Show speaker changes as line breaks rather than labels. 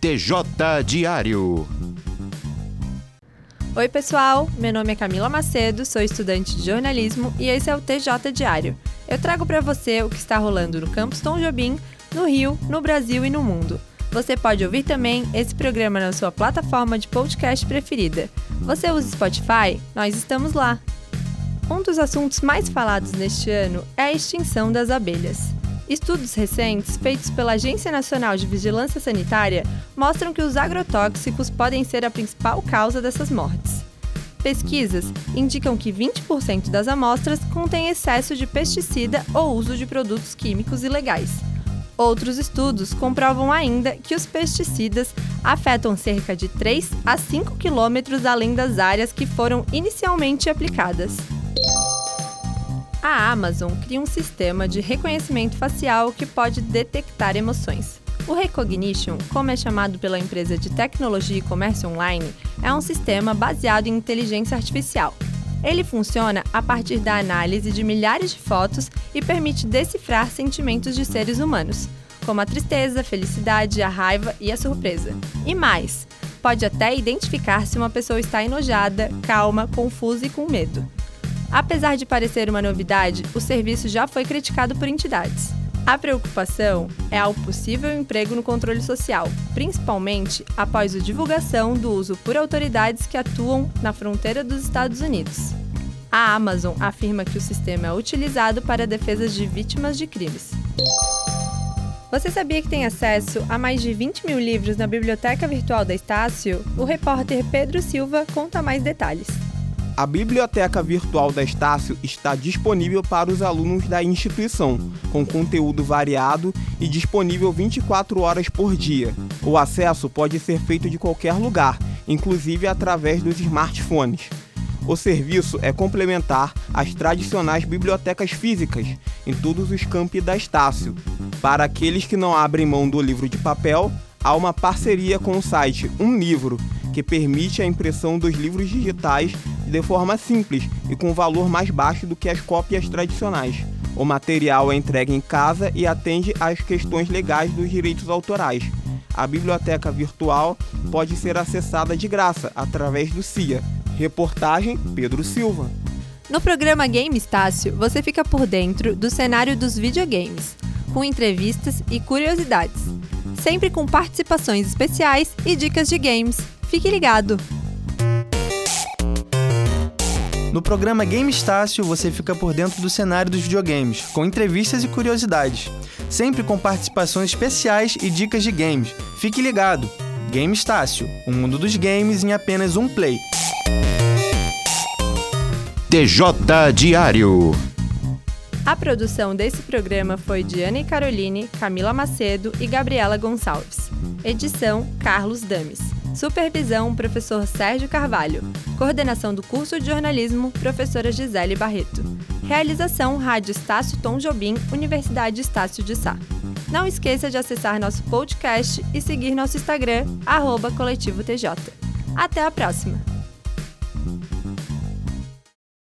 TJ Diário.
Oi, pessoal. Meu nome é Camila Macedo, sou estudante de jornalismo e esse é o TJ Diário. Eu trago para você o que está rolando no campus Tom Jobim, no Rio, no Brasil e no mundo. Você pode ouvir também esse programa na sua plataforma de podcast preferida. Você usa Spotify? Nós estamos lá. Um dos assuntos mais falados neste ano é a extinção das abelhas. Estudos recentes feitos pela Agência Nacional de Vigilância Sanitária mostram que os agrotóxicos podem ser a principal causa dessas mortes. Pesquisas indicam que 20% das amostras contêm excesso de pesticida ou uso de produtos químicos ilegais. Outros estudos comprovam ainda que os pesticidas afetam cerca de 3 a 5 quilômetros além das áreas que foram inicialmente aplicadas a Amazon cria um sistema de reconhecimento facial que pode detectar emoções. O Recognition, como é chamado pela empresa de tecnologia e comércio online, é um sistema baseado em inteligência artificial. Ele funciona a partir da análise de milhares de fotos e permite decifrar sentimentos de seres humanos, como a tristeza, a felicidade, a raiva e a surpresa. E mais, pode até identificar se uma pessoa está enojada, calma, confusa e com medo. Apesar de parecer uma novidade, o serviço já foi criticado por entidades. A preocupação é ao possível emprego no controle social, principalmente após a divulgação do uso por autoridades que atuam na fronteira dos Estados Unidos. A Amazon afirma que o sistema é utilizado para defesas de vítimas de crimes. Você sabia que tem acesso a mais de 20 mil livros na biblioteca virtual da Estácio? O repórter Pedro Silva conta mais detalhes.
A biblioteca virtual da Estácio está disponível para os alunos da instituição, com conteúdo variado e disponível 24 horas por dia. O acesso pode ser feito de qualquer lugar, inclusive através dos smartphones. O serviço é complementar às tradicionais bibliotecas físicas em todos os campi da Estácio. Para aqueles que não abrem mão do livro de papel, há uma parceria com o site Um Livro, que permite a impressão dos livros digitais de forma simples e com valor mais baixo do que as cópias tradicionais. O material é entregue em casa e atende às questões legais dos direitos autorais. A biblioteca virtual pode ser acessada de graça através do CIA. Reportagem Pedro Silva.
No programa Game Estácio, você fica por dentro do cenário dos videogames, com entrevistas e curiosidades, sempre com participações especiais e dicas de games. Fique ligado!
No programa Game Estácio, você fica por dentro do cenário dos videogames, com entrevistas e curiosidades, sempre com participações especiais e dicas de games. Fique ligado! Game Estácio, o mundo dos games em apenas um play.
TJ Diário.
A produção desse programa foi de Ana Caroline, Camila Macedo e Gabriela Gonçalves. Edição Carlos Dames. Supervisão, professor Sérgio Carvalho. Coordenação do curso de jornalismo, professora Gisele Barreto. Realização, Rádio Estácio Tom Jobim, Universidade Estácio de Sá. Não esqueça de acessar nosso podcast e seguir nosso Instagram, arroba Coletivo TJ. Até a próxima!